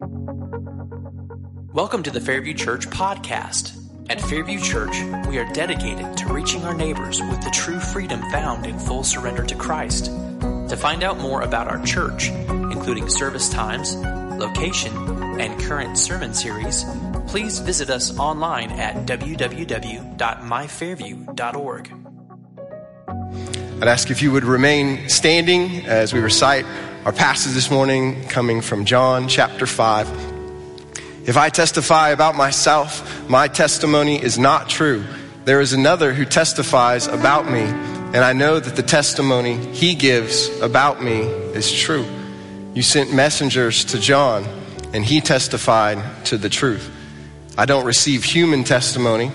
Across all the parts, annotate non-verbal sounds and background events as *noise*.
Welcome to the Fairview Church podcast. At Fairview Church, we are dedicated to reaching our neighbors with the true freedom found in full surrender to Christ. To find out more about our church, including service times, location, and current sermon series, please visit us online at www.myfairview.org. I'd ask if you would remain standing as we recite our passage this morning coming from John chapter 5. If I testify about myself, my testimony is not true. There is another who testifies about me, and I know that the testimony he gives about me is true. You sent messengers to John, and he testified to the truth. I don't receive human testimony,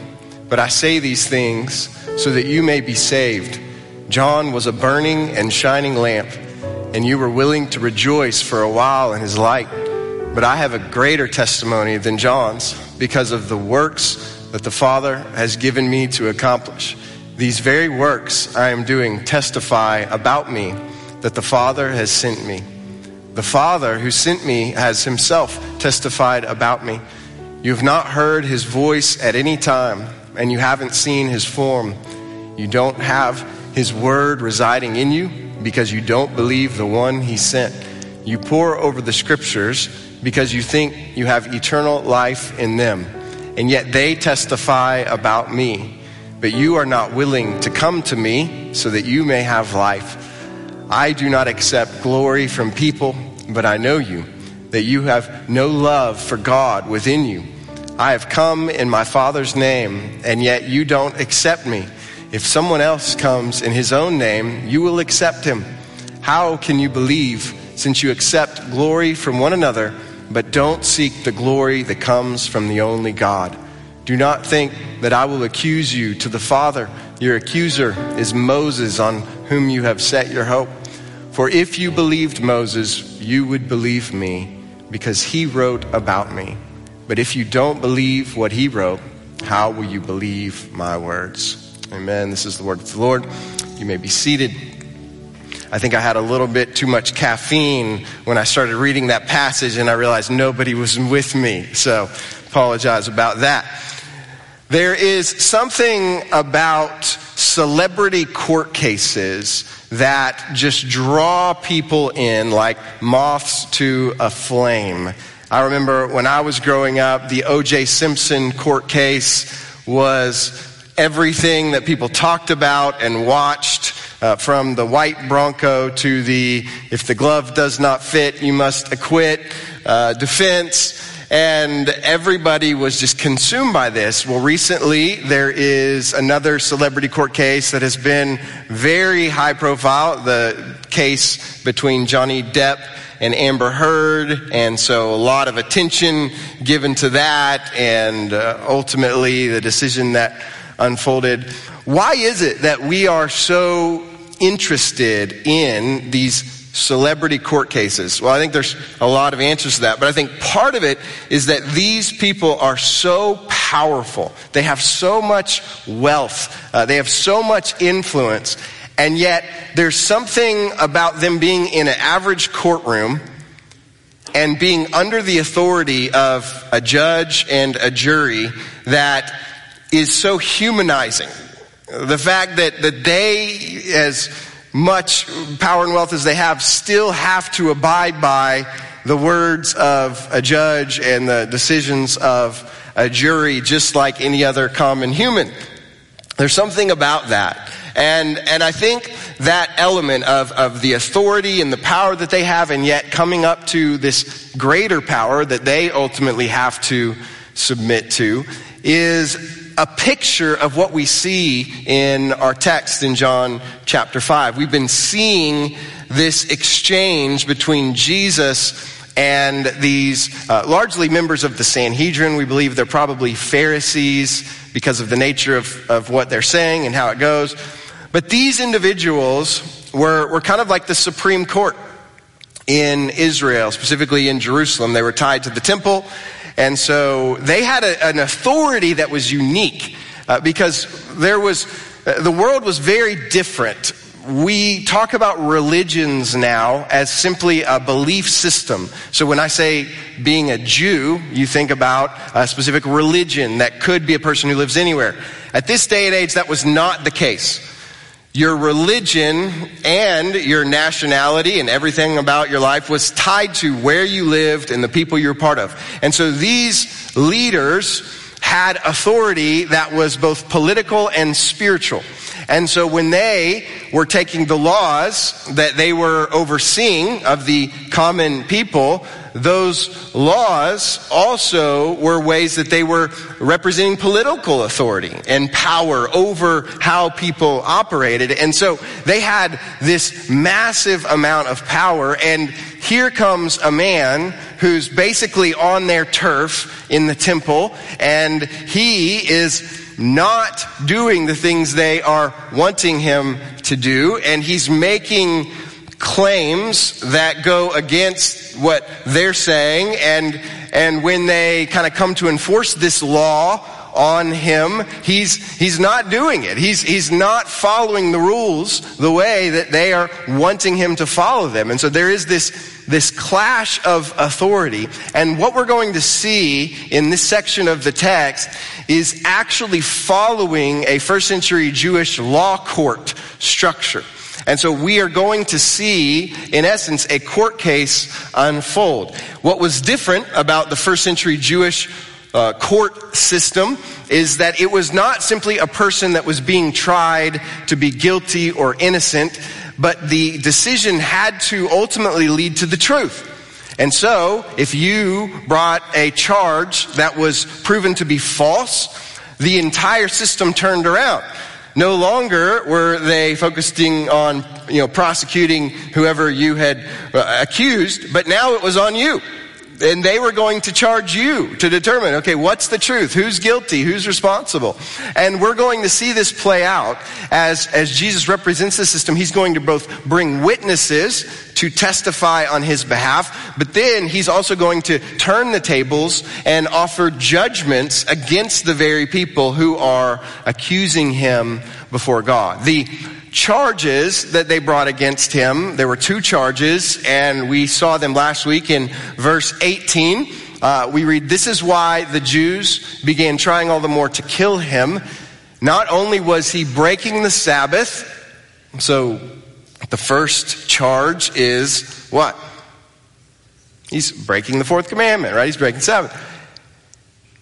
but I say these things so that you may be saved. John was a burning and shining lamp, and you were willing to rejoice for a while in his light. But I have a greater testimony than John's because of the works that the Father has given me to accomplish. These very works I am doing testify about me that the Father has sent me. The Father who sent me has himself testified about me. You have not heard his voice at any time, and you haven't seen his form. You don't have his word residing in you because you don't believe the one he sent. You pore over the scriptures because you think you have eternal life in them, and yet they testify about me. But you are not willing to come to me so that you may have life. I do not accept glory from people, but I know you, that you have no love for God within you. I have come in my Father's name, and yet you don't accept me. If someone else comes in his own name, you will accept him. How can you believe since you accept glory from one another? but don't seek the glory that comes from the only God. Do not think that I will accuse you to the Father. Your accuser is Moses, on whom you have set your hope. For if you believed Moses, you would believe me, because he wrote about me. But if you don't believe what he wrote, how will you believe my words? Amen. This is the word of the Lord. You may be seated. I think I had a little bit too much caffeine when I started reading that passage and I realized nobody was with me. So apologize about that. There is something about celebrity court cases that just draw people in like moths to a flame. I remember when I was growing up, the O.J. Simpson court case was everything that people talked about and watched uh, from the white Bronco to the if the glove does not fit, you must acquit uh, defense. And everybody was just consumed by this. Well, recently there is another celebrity court case that has been very high profile. The case between Johnny Depp and Amber Heard, and so a lot of attention given to that, and uh, ultimately the decision that unfolded. Why is it that we are so interested in these celebrity court cases? Well, I think there's a lot of answers to that, but I think part of it is that these people are so powerful. They have so much wealth. Uh, they have so much influence. And yet, there's something about them being in an average courtroom and being under the authority of a judge and a jury that is so humanizing. The fact that, that they, as much power and wealth as they have, still have to abide by the words of a judge and the decisions of a jury, just like any other common human. There's something about that. And, and I think that element of, of the authority and the power that they have, and yet coming up to this greater power that they ultimately have to submit to, is a picture of what we see in our text in John chapter 5. We've been seeing this exchange between Jesus and these uh, largely members of the Sanhedrin. We believe they're probably Pharisees because of the nature of, of what they're saying and how it goes. But these individuals were, were kind of like the Supreme Court in Israel, specifically in Jerusalem. They were tied to the temple and so they had a, an authority that was unique uh, because there was, uh, the world was very different we talk about religions now as simply a belief system. So when I say being a Jew, you think about a specific religion that could be a person who lives anywhere. At this day and age, that was not the case. Your religion and your nationality and everything about your life was tied to where you lived and the people you were part of. And so these leaders had authority that was both political and spiritual. And so when they were taking the laws that they were overseeing of the common people, those laws also were ways that they were representing political authority and power over how people operated. And so they had this massive amount of power. And here comes a man who's basically on their turf in the temple, and he is not doing the things they are wanting him to do, and he's making claims that go against what they're saying, and, and when they kind of come to enforce this law on him, he's, he's not doing it. He's, he's not following the rules the way that they are wanting him to follow them. And so there is this, this clash of authority. And what we're going to see in this section of the text is actually following a first century Jewish law court structure. And so we are going to see, in essence, a court case unfold. What was different about the first century Jewish uh, court system is that it was not simply a person that was being tried to be guilty or innocent, but the decision had to ultimately lead to the truth. And so, if you brought a charge that was proven to be false, the entire system turned around. No longer were they focusing on, you know, prosecuting whoever you had uh, accused, but now it was on you. And they were going to charge you to determine, okay, what's the truth? Who's guilty? Who's responsible? And we're going to see this play out as, as Jesus represents the system. He's going to both bring witnesses to testify on his behalf, but then he's also going to turn the tables and offer judgments against the very people who are accusing him before God. The charges that they brought against him, there were two charges, and we saw them last week in verse 18. Uh, we read, This is why the Jews began trying all the more to kill him. Not only was he breaking the Sabbath, so the first charge is what? He's breaking the fourth commandment, right? He's breaking Sabbath.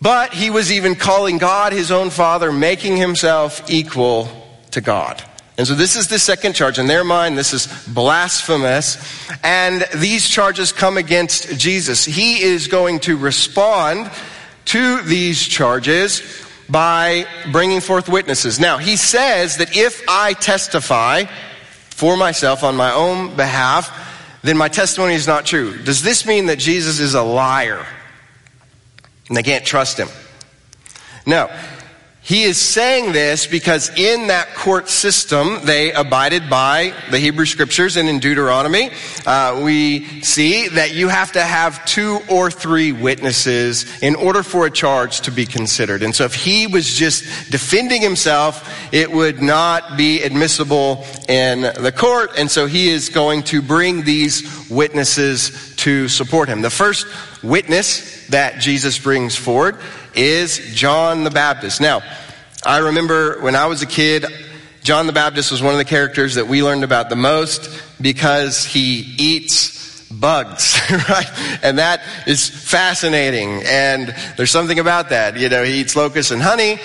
But he was even calling God his own father, making himself equal to God. And so this is the second charge. In their mind, this is blasphemous. And these charges come against Jesus. He is going to respond to these charges by bringing forth witnesses. Now, he says that if I testify for myself on my own behalf, then my testimony is not true. Does this mean that Jesus is a liar and they can't trust him? No. He is saying this because in that court system, they abided by the Hebrew scriptures and in Deuteronomy, uh, we see that you have to have two or three witnesses in order for a charge to be considered. And so if he was just defending himself, it would not be admissible in the court. And so he is going to bring these witnesses to support him. The first witness that Jesus brings forward is John the Baptist. Now, I remember when I was a kid, John the Baptist was one of the characters that we learned about the most because he eats bugs, *laughs* right? And that is fascinating. And there's something about that. You know, he eats locusts and honey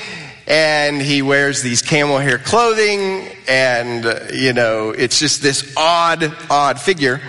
and he wears these camel hair clothing and, you know, it's just this odd, odd figure.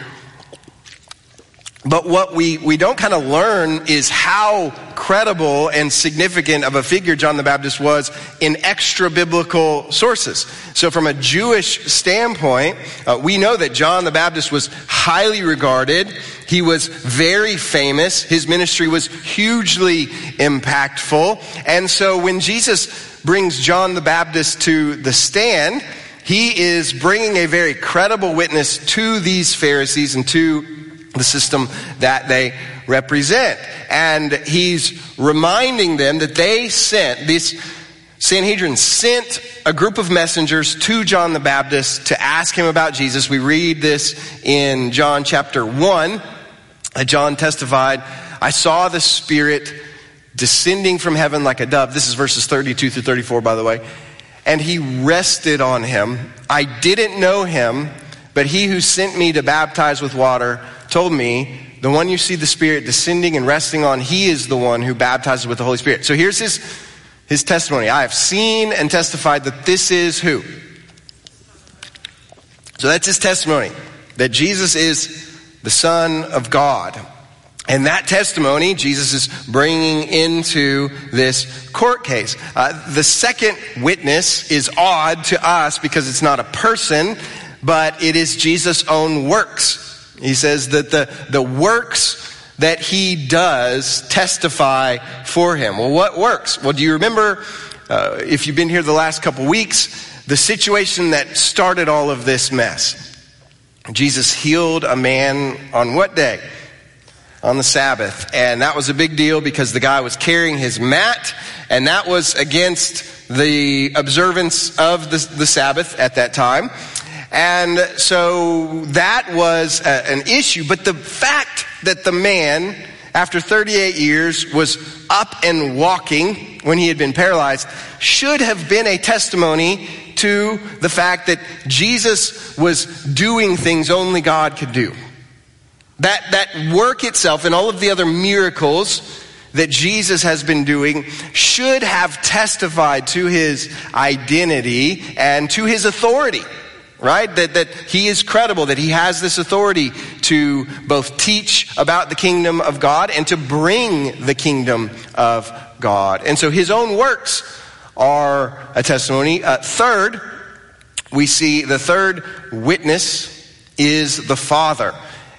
But what we, we don't kind of learn is how credible and significant of a figure John the Baptist was in extra biblical sources. So, from a Jewish standpoint, uh, we know that John the Baptist was highly regarded. He was very famous. His ministry was hugely impactful. And so, when Jesus brings John the Baptist to the stand, he is bringing a very credible witness to these Pharisees and to the system that they represent. And he's reminding them that they sent this Sanhedrin sent a group of messengers to John the Baptist to ask him about Jesus. We read this in John chapter 1. Uh, John testified, I saw the Spirit descending from heaven like a dove. This is verses 32 through 34, by the way. And he rested on him. I didn't know him, but he who sent me to baptize with water told me, the one you see the Spirit descending and resting on, he is the one who baptizes with the Holy Spirit. So here's his his testimony. I have seen and testified that this is who? So that's his testimony, that Jesus is the Son of God. And that testimony, Jesus is bringing into this court case. Uh, the second witness is odd to us because it's not a person, but it is Jesus' own works. He says that the, the works that he does testify for him. Well, what works? Well, do you remember, uh, if you've been here the last couple weeks, the situation that started all of this mess? Jesus healed a man on what day? On the Sabbath. And that was a big deal because the guy was carrying his mat, and that was against the observance of the, the Sabbath at that time. And so that was a, an issue. But the fact that the man, after 38 years, was up and walking when he had been paralyzed should have been a testimony to the fact that Jesus was doing things only God could do. That, that work itself and all of the other miracles that Jesus has been doing should have testified to his identity and to his authority right? That, that he is credible, that he has this authority to both teach about the kingdom of God and to bring the kingdom of God. And so his own works are a testimony. Uh, third, we see the third witness is the Father.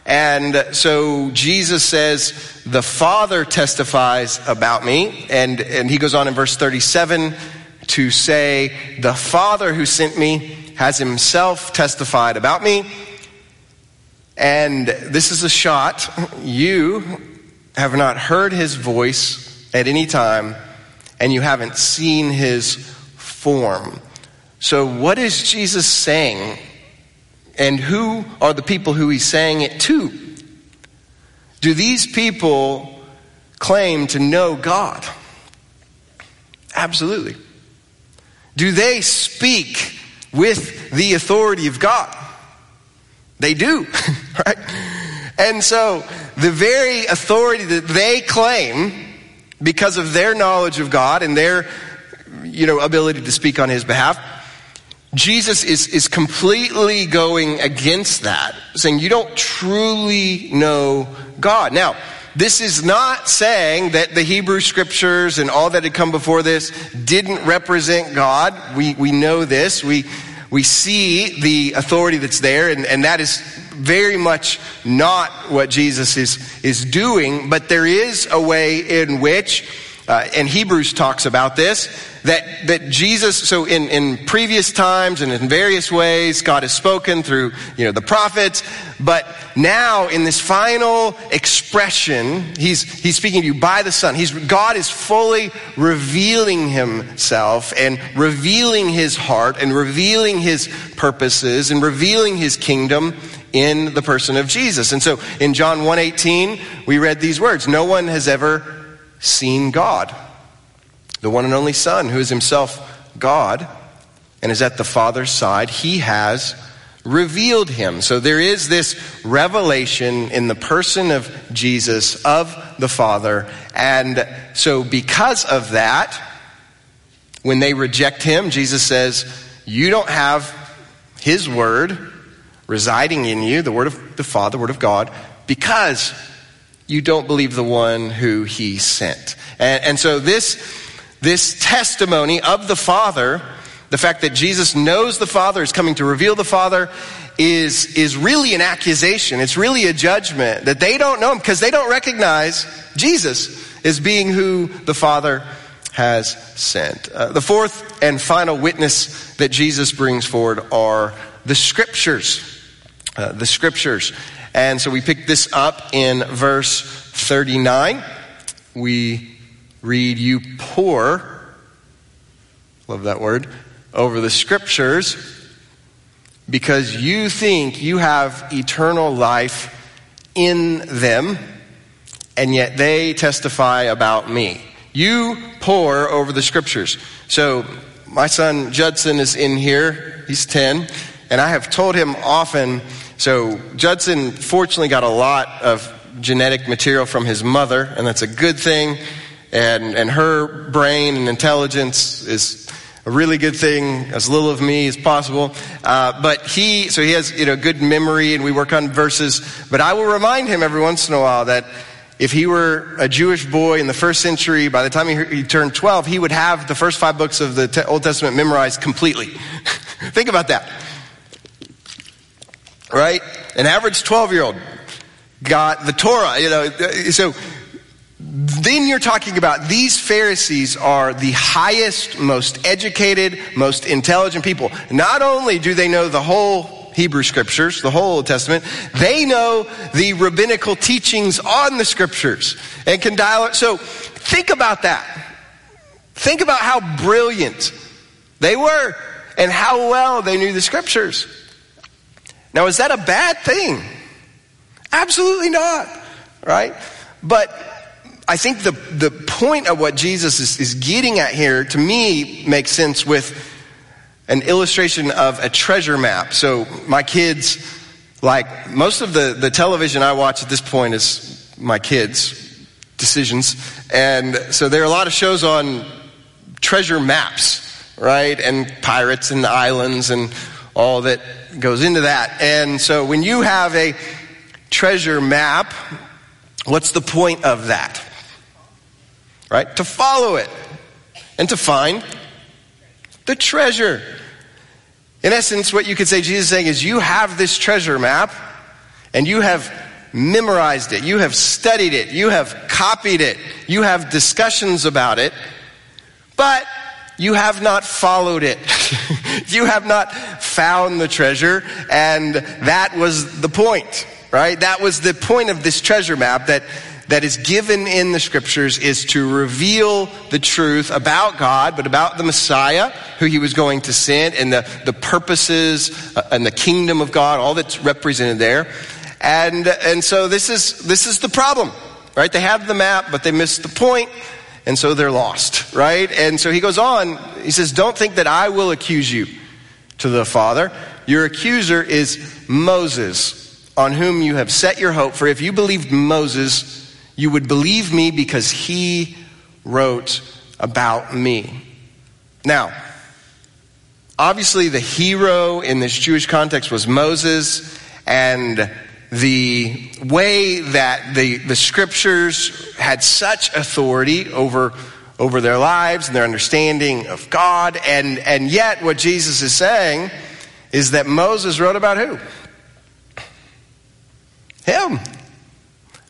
And so Jesus says, the Father testifies about me. And, and he goes on in verse 37 to say, the Father who sent me has himself testified about me. And this is a shot. You have not heard his voice at any time, and you haven't seen his form. So, what is Jesus saying? And who are the people who he's saying it to? Do these people claim to know God? Absolutely. Do they speak with the authority of God. They do, *laughs* right? And so the very authority that they claim because of their knowledge of God and their you know ability to speak on his behalf Jesus is, is completely going against that, saying you don't truly know God. Now, this is not saying that the Hebrew scriptures and all that had come before this didn't represent God. We, we know this. We, we see the authority that's there, and, and that is very much not what Jesus is, is doing, but there is a way in which uh, and Hebrews talks about this, that, that Jesus, so in, in previous times and in various ways, God has spoken through, you know, the prophets, but now in this final expression, he's, he's speaking to you by the Son. He's, God is fully revealing himself and revealing his heart and revealing his purposes and revealing his kingdom in the person of Jesus. And so in John 1:18, we read these words, no one has ever seen God, the one and only Son, who is himself God and is at the Father's side. He has revealed him. So there is this revelation in the person of Jesus of the Father. And so, because of that, when they reject him, Jesus says, You don't have his word residing in you, the word of the Father, the word of God, because you don't believe the one who he sent. And, and, so this, this testimony of the Father, the fact that Jesus knows the Father, is coming to reveal the Father, is, is really an accusation. It's really a judgment that they don't know him because they don't recognize Jesus as being who the Father has sent. Uh, the fourth and final witness that Jesus brings forward are the scriptures. Uh, the scriptures. And so we pick this up in verse 39. We read, You pore love that word, over the scriptures because you think you have eternal life in them, and yet they testify about me. You pore over the scriptures. So, my son Judson is in here. He's 10. And I have told him often. So, Judson fortunately got a lot of genetic material from his mother, and that's a good thing. And, and her brain and intelligence is a really good thing, as little of me as possible. Uh, but he, so he has, you know, good memory and we work on verses. But I will remind him every once in a while that if he were a Jewish boy in the first century, by the time he, he turned 12, he would have the first five books of the te- Old Testament memorized completely. *laughs* Think about that. Right? An average 12 year old got the Torah, you know, so then you're talking about these Pharisees are the highest, most educated, most intelligent people. Not only do they know the whole Hebrew scriptures, the whole Old Testament, they know the rabbinical teachings on the scriptures and can dial it. So think about that. Think about how brilliant they were and how well they knew the scriptures. Now, is that a bad thing? Absolutely not, right? But I think the, the point of what Jesus is, is getting at here, to me, makes sense with an illustration of a treasure map. So my kids, like most of the, the television I watch at this point is my kids' decisions. And so there are a lot of shows on treasure maps, right? And pirates and islands and all that goes into that. And so when you have a treasure map, what's the point of that? Right? To follow it and to find the treasure. In essence, what you could say Jesus is saying is you have this treasure map and you have memorized it, you have studied it, you have copied it, you have discussions about it, but you have not followed it. *laughs* you have not found the treasure, and that was the point, right? That was the point of this treasure map that that is given in the scriptures is to reveal the truth about God, but about the Messiah, who he was going to send, and the, the purposes uh, and the kingdom of God, all that's represented there. And, and so this is, this is the problem, right? They have the map, but they miss the point, and so they're lost, right? And so he goes on, he says, Don't think that I will accuse you to the Father. Your accuser is Moses, on whom you have set your hope. For if you believed Moses, you would believe me because he wrote about me. Now, obviously, the hero in this Jewish context was Moses, and the way that the, the scriptures had such authority over, over their lives and their understanding of God, and, and yet what Jesus is saying is that Moses wrote about who? Him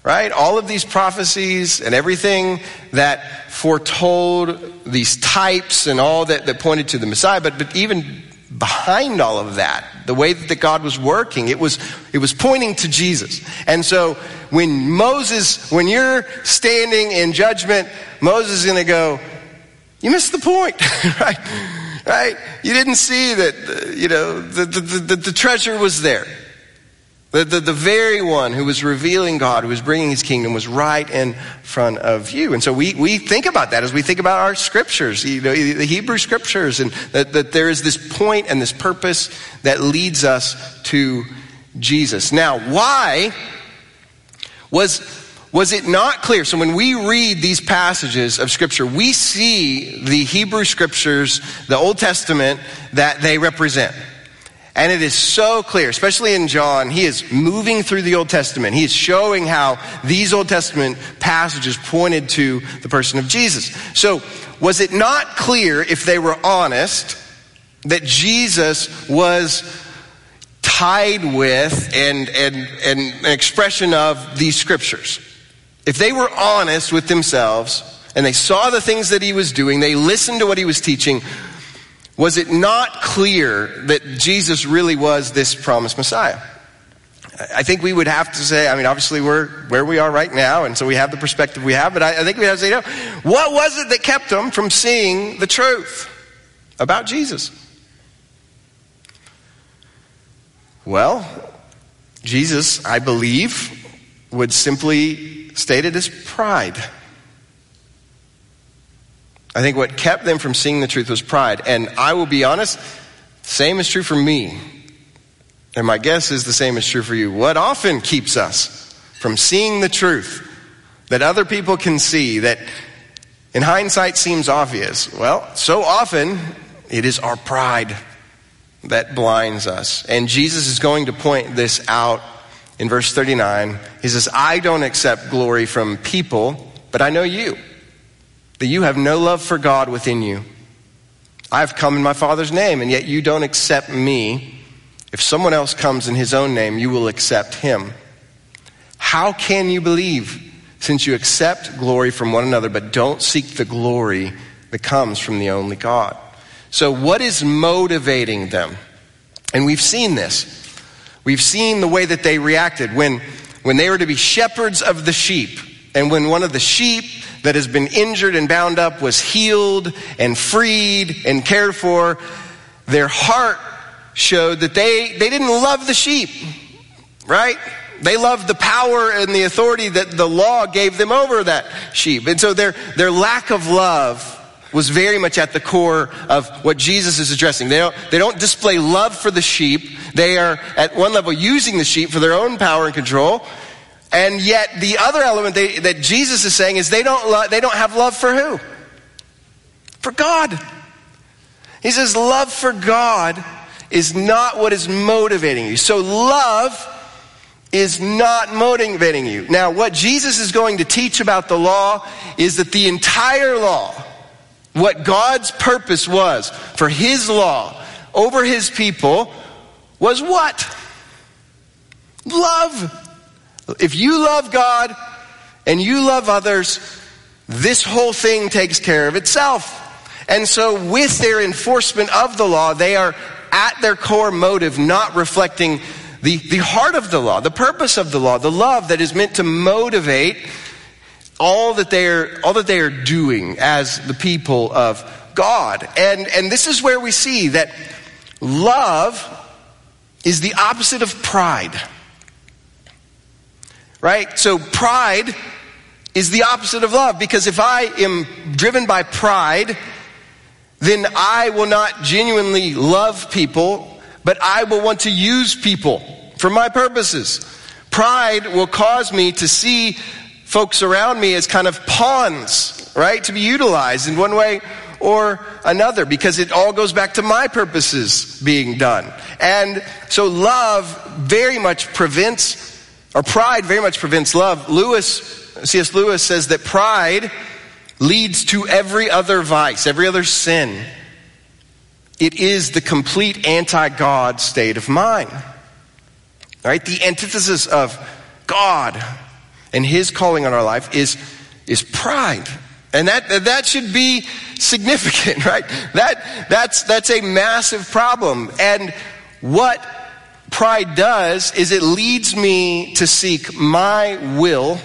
right? All of these prophecies and everything that foretold these types and all that, that pointed to the Messiah, but, but even behind all of that, the way that God was working, it was, it was pointing to Jesus. And so when Moses, when you're standing in judgment, Moses is going to go, you missed the point, *laughs* right? Right? You didn't see that, you know, the, the, the, the treasure was there. The, the, the, very one who was revealing God, who was bringing his kingdom, was right in front of you. And so we, we think about that as we think about our scriptures, you know, the Hebrew scriptures, and that, that there is this point and this purpose that leads us to Jesus. Now, why was, was it not clear? So when we read these passages of scripture, we see the Hebrew scriptures, the Old Testament, that they represent. And it is so clear, especially in John, he is moving through the Old Testament. He is showing how these Old Testament passages pointed to the person of Jesus. So, was it not clear, if they were honest, that Jesus was tied with and, and, and an expression of these scriptures? If they were honest with themselves and they saw the things that he was doing, they listened to what he was teaching, was it not clear that Jesus really was this promised Messiah? I think we would have to say, I mean, obviously we're where we are right now, and so we have the perspective we have, but I, I think we have to say, no, what was it that kept them from seeing the truth? about Jesus? Well, Jesus, I believe, would simply state it as pride. I think what kept them from seeing the truth was pride. And I will be honest, same is true for me. And my guess is the same is true for you. What often keeps us from seeing the truth that other people can see, that in hindsight seems obvious? Well, so often it is our pride that blinds us. And Jesus is going to point this out in verse 39. He says, I don't accept glory from people, but I know you, that you have no love for God within you. I've come in my Father's name, and yet you don't accept me. If someone else comes in his own name, you will accept him. How can you believe since you accept glory from one another, but don't seek the glory that comes from the only God? So, what is motivating them? And we've seen this. We've seen the way that they reacted when, when they were to be shepherds of the sheep. And when one of the sheep that has been injured and bound up was healed and freed and cared for, their heart showed that they, they didn't love the sheep, right? They loved the power and the authority that the law gave them over that sheep. And so their, their lack of love was very much at the core of what Jesus is addressing. They don't, they don't display love for the sheep. They are at one level using the sheep for their own power and control. And yet the other element they, that Jesus is saying is they don't, lo- they don't have love for who? For God. He says love for God is not what is motivating you. So love is not motivating you. Now, what Jesus is going to teach about the law is that the entire law, what God's purpose was for His law over His people was what? Love. If you love God and you love others, this whole thing takes care of itself. And so, with their enforcement of the law, they are at their core motive not reflecting the, the heart of the law, the purpose of the law, the love that is meant to motivate all that they are, all that they are doing as the people of God. And, and this is where we see that love is the opposite of pride. Right? So pride is the opposite of love because if I am driven by pride, then I will not genuinely love people, but I will want to use people for my purposes. Pride will cause me to see folks around me as kind of pawns, right? To be utilized in one way or another because it all goes back to my purposes being done. And so love very much prevents, or pride very much prevents love. Lewis, C.S. Lewis says that pride leads to every other vice, every other sin. It is the complete anti God state of mind. Right? The antithesis of God and his calling on our life is, is pride. And that, that should be significant, *laughs* right? That, that's, that's a massive problem. And what pride does is it leads me to seek my will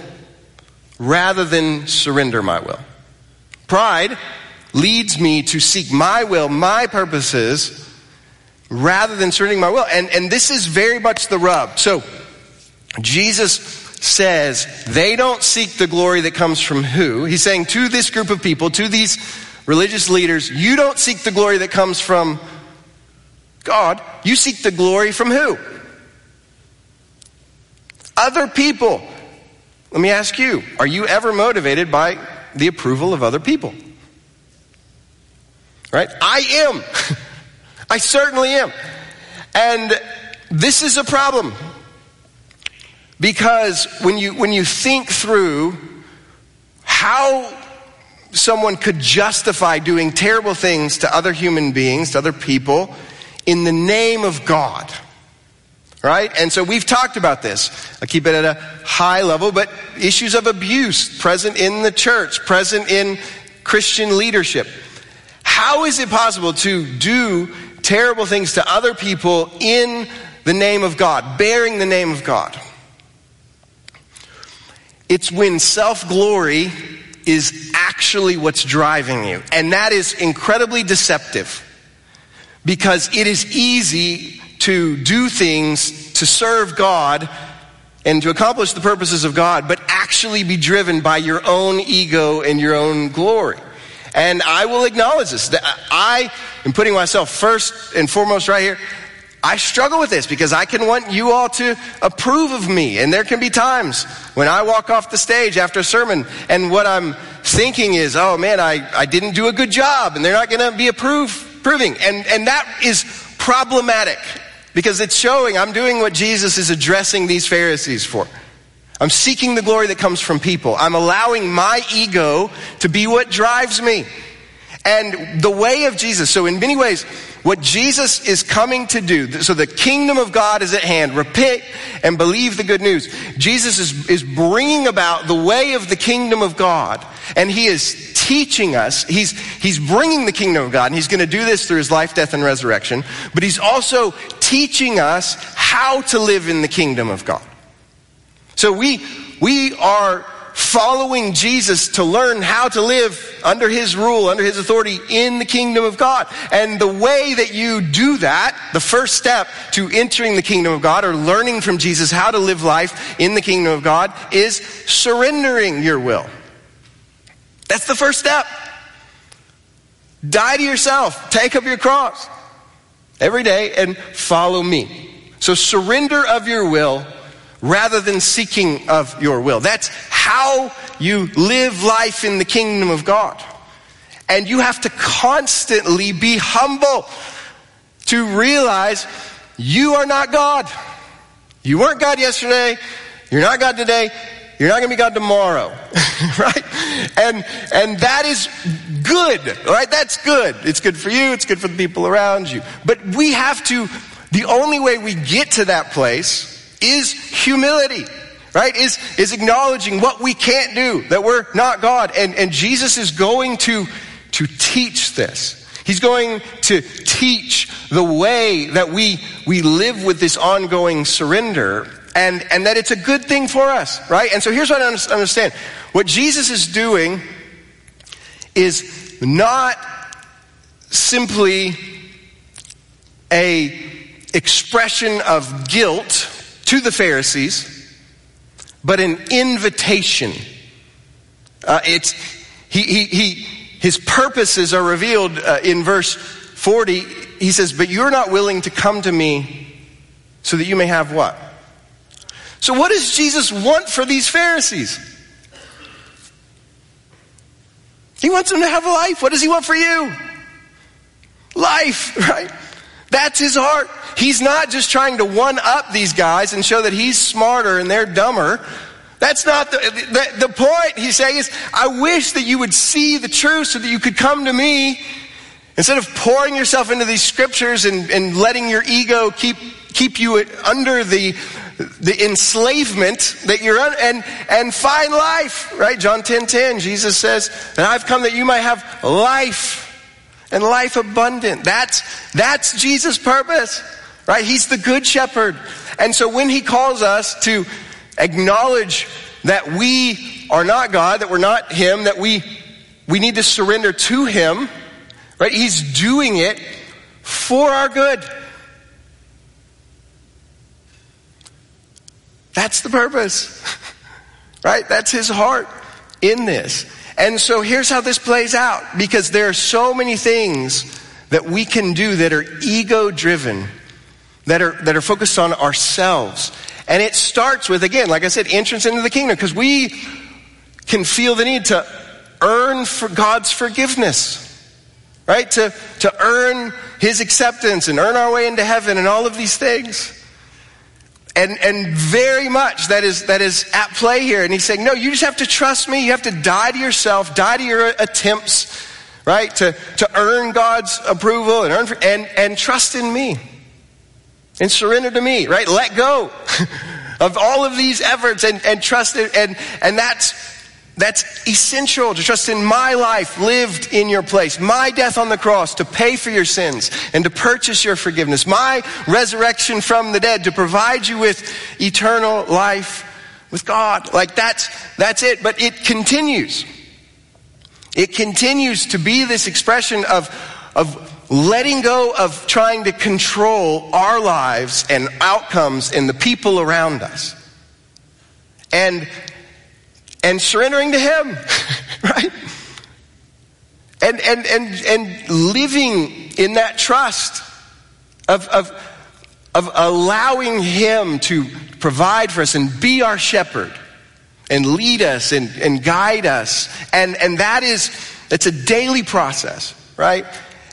rather than surrender my will. Pride leads me to seek my will, my purposes, rather than surrendering my will. And, and this is very much the rub. So, Jesus says they don't seek the glory that comes from who? He's saying to this group of people, to these religious leaders, you don't seek the glory that comes from God. You seek the glory from who? Other people. Let me ask you, are you ever motivated by the approval of other people? Right? I am. *laughs* I certainly am. And this is a problem. Because when you, when you think through how someone could justify doing terrible things to other human beings, to other people, in the name of God, right? And so we've talked about this. I keep it at a high level, but issues of abuse present in the church, present in Christian leadership. How is it possible to do terrible things to other people in the name of God, bearing the name of God? It's when self glory is actually what's driving you. And that is incredibly deceptive. Because it is easy to do things to serve God and to accomplish the purposes of God, but actually be driven by your own ego and your own glory. And I will acknowledge this. That I am putting myself first and foremost right here. I struggle with this because I can want you all to approve of me. And there can be times when I walk off the stage after a sermon and what I'm thinking is, oh man, I, I didn't do a good job and they're not going to be approve, approving. And, and that is problematic because it's showing I'm doing what Jesus is addressing these Pharisees for. I'm seeking the glory that comes from people. I'm allowing my ego to be what drives me. And the way of Jesus, so in many ways, what Jesus is coming to do, so the kingdom of God is at hand. Repent and believe the good news. Jesus is, is bringing about the way of the kingdom of God. And he is teaching us. He's, he's bringing the kingdom of God. And he's going to do this through his life, death, and resurrection. But he's also teaching us how to live in the kingdom of God. So we, we are following Jesus to learn how to live under his rule, under his authority in the kingdom of God. And the way that you do that, the first step to entering the kingdom of God or learning from Jesus how to live life in the kingdom of God is surrendering your will. That's the first step. Die to yourself. Take up your cross every day and follow me. So surrender of your will rather than seeking of your will. That's how you live life in the kingdom of God. And you have to constantly be humble to realize you are not God. You weren't God yesterday. You're not God today. You're not going to be God tomorrow. *laughs* right? And, and that is good, right? That's good. It's good for you. It's good for the people around you. But we have to, the only way we get to that place is humility right is is acknowledging what we can't do that we're not god and and jesus is going to to teach this he's going to teach the way that we we live with this ongoing surrender and and that it's a good thing for us right and so here's what i understand what jesus is doing is not simply a expression of guilt to the Pharisees, but an invitation. Uh, it's, he, he, he, his purposes are revealed uh, in verse 40. He says, But you're not willing to come to me so that you may have what? So, what does Jesus want for these Pharisees? He wants them to have life. What does he want for you? Life, *laughs* right? That's his heart. He's not just trying to one up these guys and show that he's smarter and they're dumber. That's not the, the, the point he's saying is, I wish that you would see the truth so that you could come to me instead of pouring yourself into these scriptures and, and letting your ego keep, keep you under the, the enslavement that you're under and, and find life, right? John 10, 10, Jesus says "And I've come that you might have life and life abundant. That's, that's Jesus' purpose. Right? He's the good shepherd. And so when he calls us to acknowledge that we are not God, that we're not him, that we we need to surrender to him, right? He's doing it for our good. That's the purpose. *laughs* right? That's his heart in this. And so here's how this plays out because there are so many things that we can do that are ego driven that are, that are focused on ourselves. And it starts with, again, like I said, entrance into the kingdom, because we can feel the need to earn for God's forgiveness, right? To, to earn His acceptance and earn our way into heaven and all of these things. And, and very much that is, that is at play here. And he's saying, no, you just have to trust me. You have to die to yourself, die to your attempts, right? To, to earn God's approval and, earn, and, and trust in me and surrender to me, right? Let go *laughs* of all of these efforts and, and trust it. And, and that's, that's essential to trust in my life lived in your place, my death on the cross to pay for your sins and to purchase your forgiveness, my resurrection from the dead to provide you with eternal life with God. Like that's, that's it. But it continues. It continues to be this expression of, of letting go of trying to control our lives and outcomes and the people around us. And, and surrendering to Him, *laughs* right? And, and, and, and living in that trust of, of, of allowing Him to provide for us and be our shepherd and lead us and, and guide us. And, and that is, it's a daily process, right?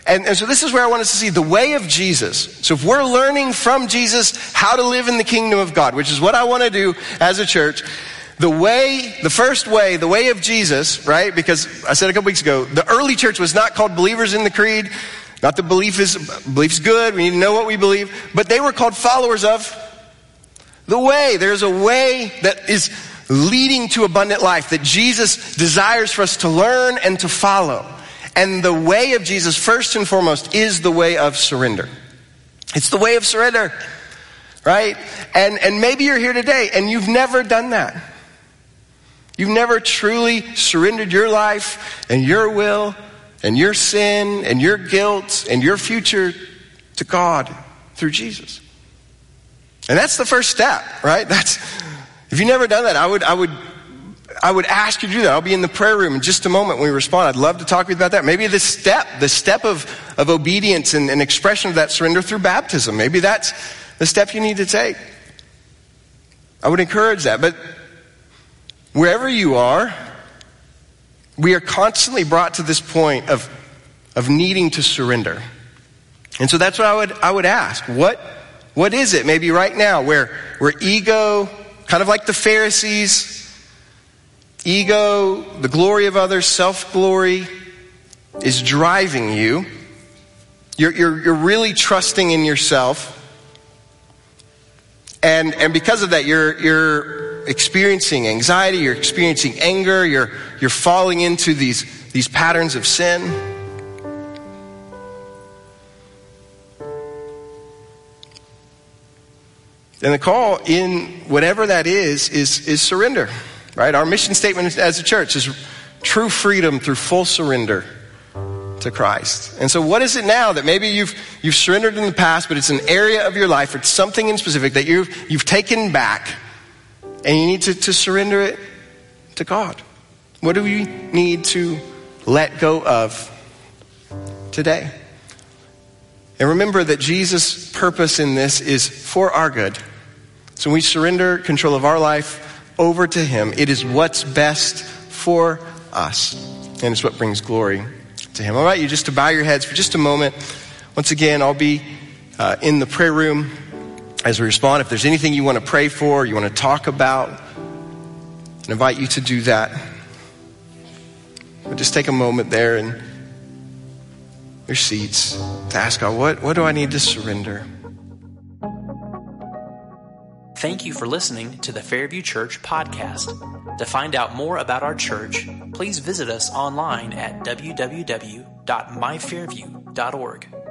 And, and so this is where I want us to see the way of Jesus. So if we're learning from Jesus how to live in the kingdom of God, which is what I want to do as a church, the way, the first way, the way of Jesus, right? Because I said a couple weeks ago, the early church was not called believers in the creed. Not that belief is belief's good. We need to know what we believe, but they were called followers of the way. There's a way that is leading to abundant life that Jesus desires for us to learn and to follow. And the way of Jesus, first and foremost, is the way of surrender. It's the way of surrender, right? And, and maybe you're here today and you've never done that. You've never truly surrendered your life and your will and your sin and your guilt and your future to God through Jesus. And that's the first step, right? That's, if you've never done that, I would, I would I would ask you to do that. I'll be in the prayer room in just a moment when we respond. I'd love to talk with you about that. Maybe the step, the step of, of obedience and, and expression of that surrender through baptism. Maybe that's the step you need to take. I would encourage that. But wherever you are, we are constantly brought to this point of, of needing to surrender. And so that's what I would, I would ask. What, what is it maybe right now where, where ego, kind of like the Pharisees, ego, the glory of others, self glory is driving you. You're, you're, you're really trusting in yourself. And, and because of that, you're, you're experiencing anxiety, you're experiencing anger, you're, you're falling into these, these patterns of sin. And the call in whatever that is, is, is surrender. Right? Our mission statement as a church is true freedom through full surrender to Christ. And so what is it now that maybe you've, you've surrendered in the past, but it's an area of your life, it's something in specific that you've, you've taken back and you need to, to surrender it to God? What do we need to let go of today? And remember that Jesus' purpose in this is for our good. So when we surrender control of our life over to Him. It is what's best for us, and it's what brings glory to Him. I'll invite you just to bow your heads for just a moment. Once again, I'll be uh, in the prayer room as we respond. If there's anything you want to pray for, you want to talk about, I invite you to do that. But just take a moment there in your seats to ask God, what, what do I need to surrender? Thank you for listening to the Fairview Church podcast. To find out more about our church, please visit us online at www.myfairview.org.